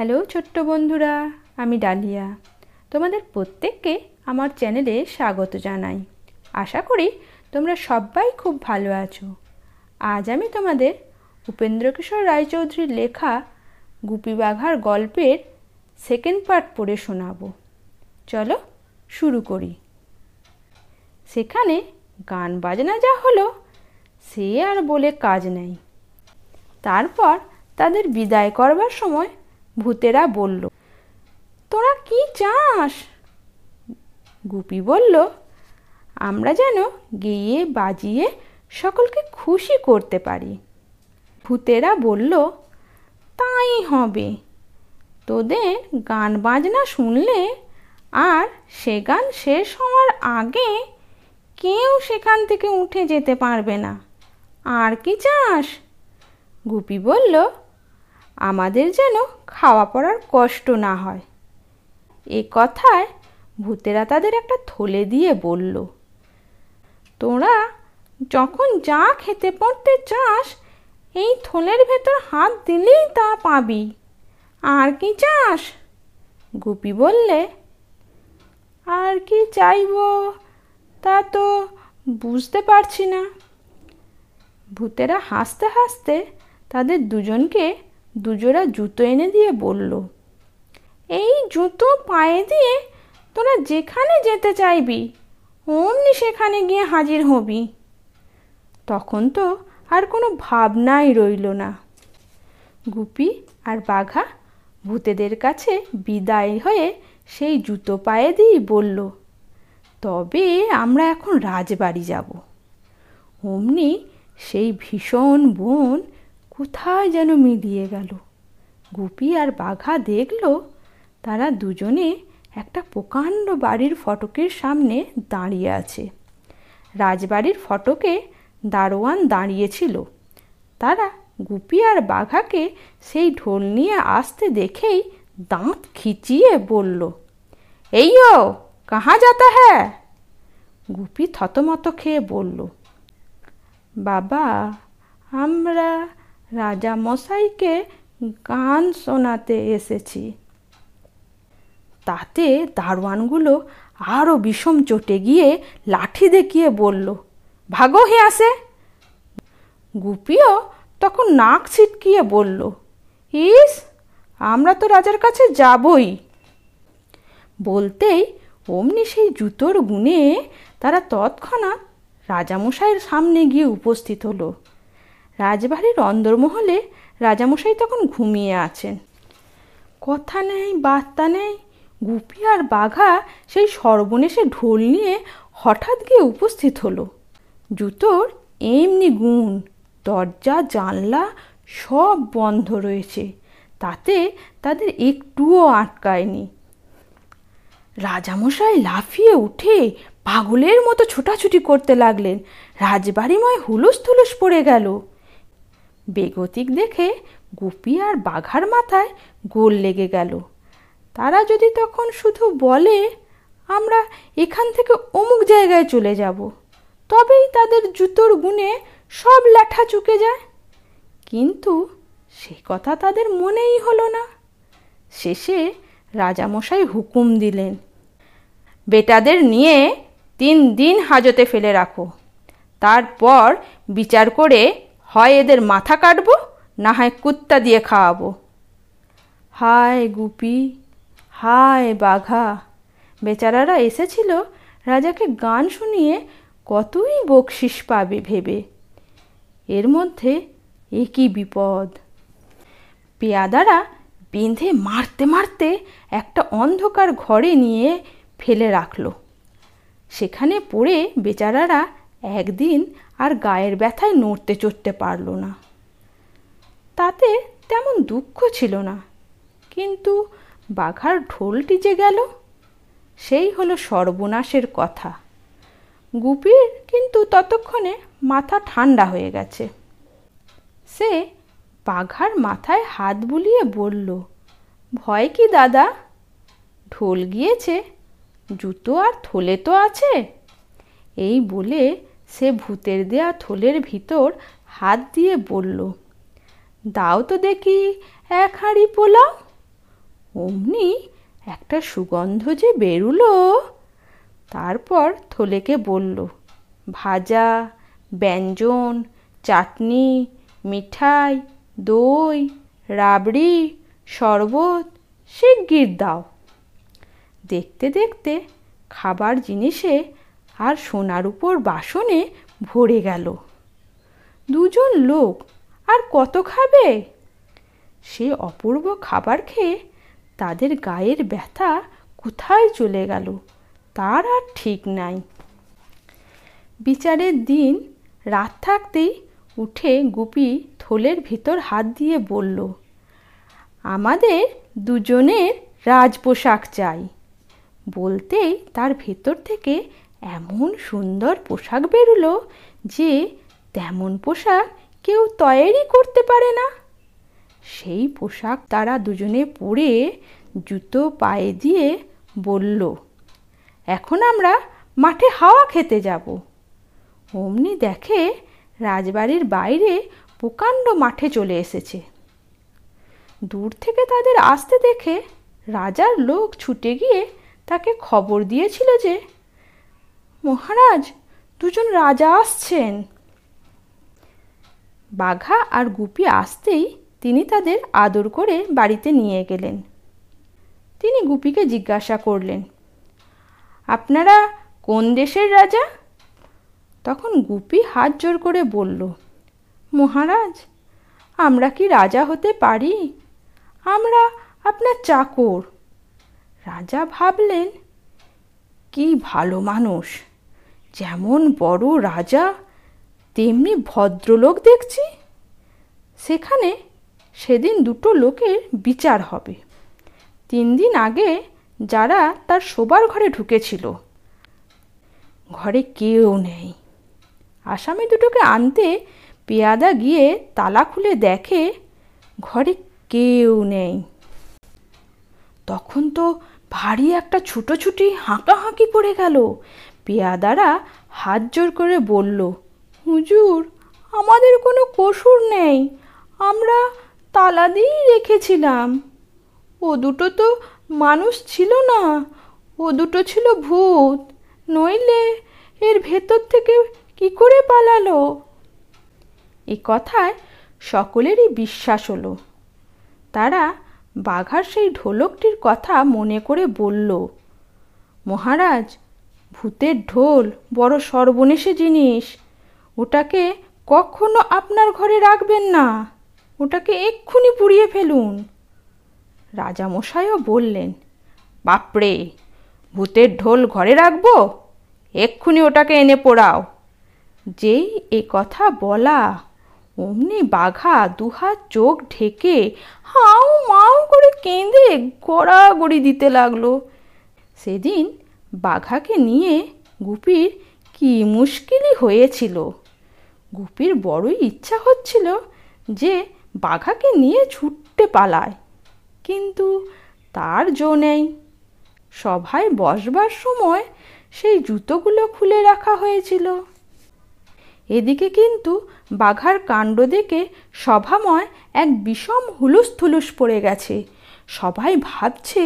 Hello ছোট্ট বন্ধুরা, আমি ডালিয়া। তোমাদের প্রত্যেককে আমার চ্যানেলে স্বাগত জানাই। আশা করি তোমরা সবাই খুব ভালো আছো। আজ আমি তোমাদের উপেন্দ্রকিশোর রায়চৌধুরীর লেখা গুপি বাঘার গল্পের সেকেন্ড পার্ট পড়ে শোনাবো। চলো শুরু করি। সেখানে গান বাজনা যা হলো, সে আর বলে কাজ নেই। তারপর তাদের বিদায় করবার সময় ভূতেরা বলল, তোরা কি চাস? গুপি বলল, আমরা যেন গেয়ে বাজিয়ে সকলকে খুশি করতে পারি। ভূতেরা বলল, তাই হবে। তোদের গান বাজনা শুনলে আর সে গান শেষ হওয়ার আগে কেউ সেখান থেকে উঠে যেতে পারবে না। আর কি চাস? গুপি বলল আমাদের যেন খাওয়া পড়ার কষ্ট না হয়। এ কথায় ভূতেরা তাদের একটা থলে দিয়ে বলল, তোরা যখন যা খেতে পড়তে চাস, এই থলের ভেতর হাত দিলেই তা পাবি। আর কি চাস? গুপি বললে, আর কি চাইব তা তো বুঝতে পারছি না। ভূতেরা হাসতে হাসতে তাদের দুজনকে দুজোড়া জুতো এনে দিয়ে বলল, এই জুতো পায়ে দিয়ে তোরা যেখানে যেতে চাইবি, অমনি সেখানে গিয়ে হাজির হবি তখন তো আর কোনো ভাবনাই রইল না। গুপি আর বাঘা ভূতেদের কাছে বিদায় হয়ে সেই জুতো পায়ে দিয়েই বলল, তবে আমরা এখন রাজবাড়ি যাব। অমনি সেই ভীষণ বন কোথায় যেন মিলিয়ে গেল। গুপি আর বাঘা দেখল তারা দুজনে একটা প্রকাণ্ড বাড়ির ফটকের সামনে দাঁড়িয়ে আছে। রাজবাড়ির ফটকে দারোয়ান দাঁড়িয়েছিল তারা গুপি আর বাঘাকে সেই ঢোল নিয়ে আসতে দেখেই দাঁত খিচিয়ে বলল, এই ও, কাহা যাতা হ্যাঁ গুপি থতমত খেয়ে বলল, বাবা, আমরা রাজা মশাইকে গান শোনাতে এসেছি। তাতে দারোয়ানগুলো আরও বিষম চটে গিয়ে লাঠি দেখিয়ে বলল, ভাগো হে আসে গুপিও তখন নাক ছিটকিয়ে বলল, ইস, আমরা তো রাজার কাছে যাবই। বলতেই অমনি সেই জুতোর গুণে তারা তৎক্ষণাৎ রাজামশাইয়ের সামনে গিয়ে উপস্থিত হলো। রাজবাড়ির অন্দরমহলে রাজামশাই তখন ঘুমিয়ে আছেন। কথা নেই, বার্তা নেই, গুপি আর বাঘা সেই সর্বনেশে ঢোল নিয়ে হঠাৎ গিয়ে উপস্থিত হলো। জুতোর এমনি গুণ, দরজা, জানলা সব বন্ধ রয়েছে, তাতে তাদের একটুও আটকায়নি। রাজামশাই লাফিয়ে উঠে পাগলের মতো ছোটাছুটি করতে লাগলেন। রাজবাড়িময় হুলুস থুলুস পড়ে গেল। বেগতিক দেখে গুপি আর বাঘার মাথায় গোল লেগে গেল। তারা যদি তখন শুধু বলে, আমরা এখান থেকে অমুক জায়গায় চলে যাব তবেই তাদের জুতোর গুণে সব ল্যাঠা চুকে যায়। কিন্তু সে কথা তাদের মনেই হলো না। শেষে রাজামশাই হুকুম দিলেন, বেটাদের নিয়ে তিন দিন হাজতে ফেলে রাখো। তারপর বিচার করে হয় এদের মাথা কাটবো, না হয় কুত্তা দিয়ে খাওয়াবো। হায় গুপি, হায় বাঘা। বেচারারা এসেছিল রাজাকে গান শুনিয়ে কতই বকশিস পাবে ভেবে। এর মধ্যে একই বিপদ। পেয়াদারা বেঁধে মারতে মারতে একটা অন্ধকার ঘরে নিয়ে ফেলে রাখল। সেখানে পড়ে বেচারারা একদিন আর গায়ের ব্যথায় নড়তে চড়তে পারল না। তাতে তেমন দুঃখ ছিল না, কিন্তু বাঘার ঢোলটি যে গেল, সেই হলো সর্বনাশের কথা। গুপির কিন্তু ততক্ষণে মাথা ঠান্ডা হয়ে গেছে। সে বাঘার মাথায় হাত বুলিয়ে বলল, ভয় কি দাদা? ঢোল গিয়েছে, জুতো আর থলে তো আছে? এই বলে সে ভূতের দেয়া থলের ভিতর হাত দিয়ে বলল, দাও তো দেখি এক হাঁড়ি পোলাও। অমনি একটা সুগন্ধ যে বেরুলো, তারপর থলেকে বলল, ভাজা, ব্যঞ্জন, চাটনি, মিঠাই, দই, রাবড়ি, শরবত শিগগির দাও। দেখতে দেখতে খাবার জিনিসে আর সোনার উপর বাসনে ভরে গেল। দুজন লোক, আর কত খাবে? সে অপূর্ব খাবার খেয়ে তাদের গায়ের ব্যথা কোথায় চলে গেল, তার আর ঠিক নাই। বিচারের দিন রাত থাকতেই উঠে গুপি থলের ভিতর হাত দিয়ে বলল, আমাদের দুজনের রাজপোশাক চাই। বলতেই তার ভেতর থেকে এমন সুন্দর পোশাক বেরুলো যে তেমন পোশাক কেউ তৈরি করতে পারে না। সেই পোশাক তারা দুজনে পরে জুতো পায়ে দিয়ে বলল, এখন আমরা মাঠে হাওয়া খেতে যাব। অমনি দেখে রাজবাড়ির বাইরে প্রকাণ্ড মাঠে চলে এসেছে। দূর থেকে তাদের আসতে দেখে রাজার লোক ছুটে গিয়ে তাকে খবর দিয়েছিল যে মহারাজ, দুজন রাজা আসছেন। বাঘা আর গুপি আসতেই তিনি তাদের আদর করে বাড়িতে নিয়ে গেলেন। তিনি গুপিকে জিজ্ঞাসা করলেন, আপনারা কোন দেশের রাজা? তখন গুপি হাত জোর করে বলল, মহারাজ, আমরা কি রাজা হতে পারি? আমরা আপনার চাকর। রাজা ভাবলেন, কি ভালো মানুষ। যেমন বড় রাজা, তেমনি ভদ্রলোক দেখছি। সেখানে সেদিন দুটো লোকের বিচার হবে। তিন দিন আগে যারা তার শোবার ঘরে ঢুকেছিল, ঘরে কেউ নেই। আসামি দুটোকে আনতে পেয়াদা গিয়ে তালা খুলে দেখে, ঘরে কেউ নেই। তখন তো ভারী একটা ছুটোছুটি হাঁকাহাঁকি পড়ে গেল। পেয়াদারা হাত জোর করে বলল, হুজুর, আমাদের কোনো কসুর নেই। আমরা তালা দিয়েই রেখেছিলাম। ও দুটো তো মানুষ ছিল না। ও দুটো ছিল ভূত। নইলে এর ভেতর থেকে কি করে পালালো? এ কথায় সকলেরই বিশ্বাস হলো। তারা বাঘার সেই ঢোলকটির কথা মনে করে বলল, মহারাজ ভূতের ঢোল, বড় সর্বনেশে জিনিস। ওটাকে কখনো আপনার ঘরে রাখবেন না। ওটাকে এক্ষুনি পুড়িয়ে ফেলুন। রাজামশাইও বললেন, বাপরে, ভূতের ঢোল ঘরে রাখব? এক্ষুনি ওটাকে এনে পোড়াও। যেই এ কথা বলা, অমনি বাঘা দুহাত চোখ ঢেকে হাউ মাউ করে কেঁদে গড়াগড়ি দিতে লাগল। সেদিন বাঘাকে নিয়ে গুপির কি মুশকিলই হয়েছিল। গুপির বড়ই ইচ্ছা হচ্ছিল যে বাঘাকে নিয়ে ছুটতে পালায়, কিন্তু তার জো নেই। সভায় বসবার সময় সেই জুতোগুলো খুলে রাখা হয়েছিল। এদিকে কিন্তু বাঘার কাণ্ড দেখে সভাময় এক বিষম হুলুস থুলুস পড়ে গেছে। সবাই ভাবছে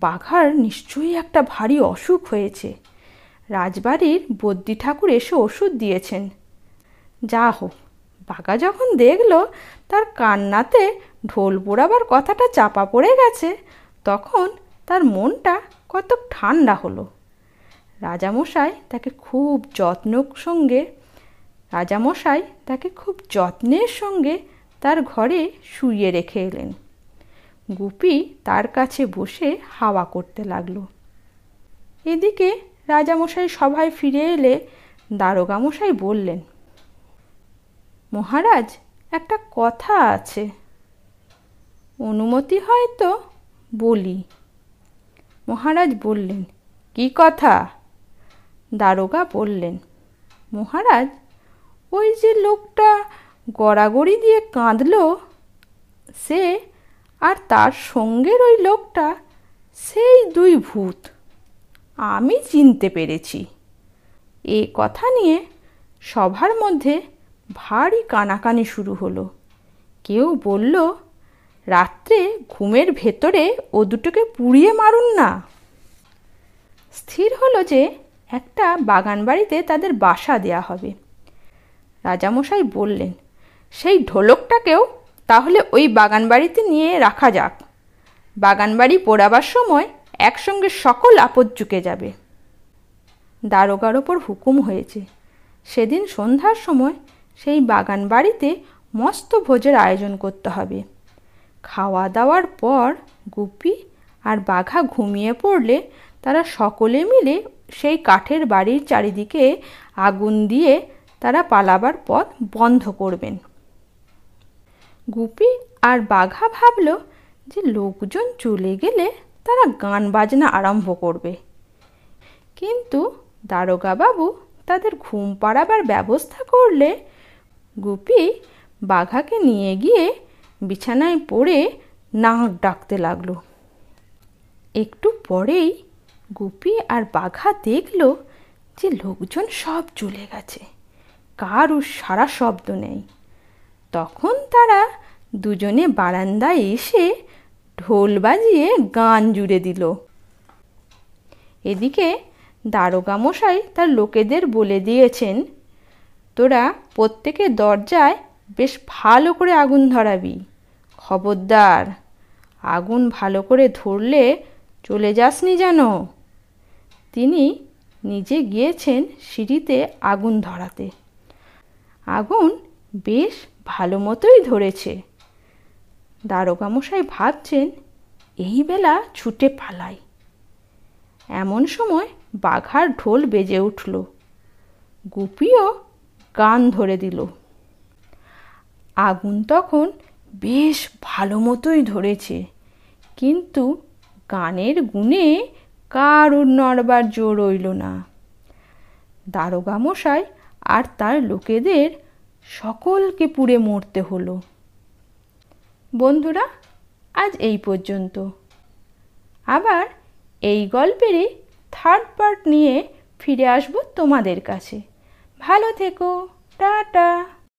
বাঘার নিশ্চয়ই একটা ভারী অসুখ হয়েছে। রাজবাড়ির বদ্যি ঠাকুর এসে ওষুধ দিয়েছেন। যা হোক, বাঘা যখন দেখল, তার কান্নাতে ঢোল পোড়াবার কথাটা চাপা পড়ে গেছে, তখন তার মনটা কত ঠান্ডা হলো। রাজামশাই তাকে খুব যত্ন সঙ্গে, রাজামশাই তাকে খুব যত্নের সঙ্গে তার ঘরে শুইয়ে রেখে এলেন। গুপি তার কাছে বসে হাওয়া করতে লাগল। এদিকে রাজামশাই সভায় ফিরে এলে দারোগামশাই বললেন, মহারাজ, একটা কথা আছে। অনুমতি হয় তো বলি। মহারাজ বললেন, কি কথা? দারোগা বললেন, মহারাজ, ওই যে লোকটা গড়াগড়ি দিয়ে কাঁদল, সে আর তার সঙ্গের ওই লোকটা, সেই দুই ভূত। আমি চিনতে পেরেছি। এ কথা নিয়ে সভার মধ্যে ভারী কানাকানি শুরু হলো। কেউ বলল, রাত্রে ঘুমের ভেতরে ও দুটোকে পুড়িয়ে মারুন না। স্থির হলো যে একটা বাগান বাড়িতে তাদের বাসা দেয়া হবে। রাজামশাই বললেন, সেই ঢোলকটাকেও তাহলে ওই বাগান বাড়িতে নিয়ে রাখা যাক। বাগান বাড়ি পোড়াবার সময় একসঙ্গে সকল আপদ চুকে যাবে। দারোগার ওপর হুকুম হয়েছে। সেদিন সন্ধ্যার সময় সেই বাগান বাড়িতে মস্ত ভোজের আয়োজন করতে হবে। খাওয়া দাওয়ার পর গুপি আর বাঘা ঘুমিয়ে পড়লে তারা সকলে মিলে সেই কাঠের বাড়ির চারিদিকে আগুন দিয়ে তারা পালাবার পথ বন্ধ করবেন। গুপি আর বাঘা ভাবল যে লোকজন চলে গেলে তারা গান বাজনা আরম্ভ করবে। কিন্তু দারোগাবাবু তাদের ঘুম পাড়াবার ব্যবস্থা করলে গুপি বাঘাকে নিয়ে গিয়ে বিছানায় পড়ে নাক ডাকতে লাগল। একটু পরেই গুপি আর বাঘা দেখল যে লোকজন সব চলে গেছে। কারও সারা শব্দ নেই। তখন তারা দুজনে বারান্দায় এসে ঢোল বাজিয়ে গান জুড়ে দিল। এদিকে দারোগা মশাই তার লোকেদের বলে দিয়েছেন, তোরা প্রত্যেকে দরজায় বেশ ভালো করে আগুন ধরাবি। খবরদার, আগুন ভালো করে ধরলে চলে যাসনি যেন। তিনি নিজে গিয়েছেন সিঁড়িতে আগুন ধরাতে। আগুন বেশ ভালো মতোই ধরেছে। দারোগামশাই ভাবছেন, এই বেলা ছুটে পালাই। এমন সময় বাঘার ঢোল বেজে উঠল। গুপিও গান ধরে দিল। আগুন তখন বেশ ভালো মতোই ধরেছে, কিন্তু গানের গুণে কারুর নড়বার জোর রইল না। দারোগামশাই আর তার লোকেদের সকলকে পুড়ে মরতে হলো। বন্ধুরা, আজ এই পর্যন্ত। আবার এই গল্পেরই থার্ড পার্ট নিয়ে ফিরে আসব তোমাদের কাছে। ভালো থেকো, টাটা।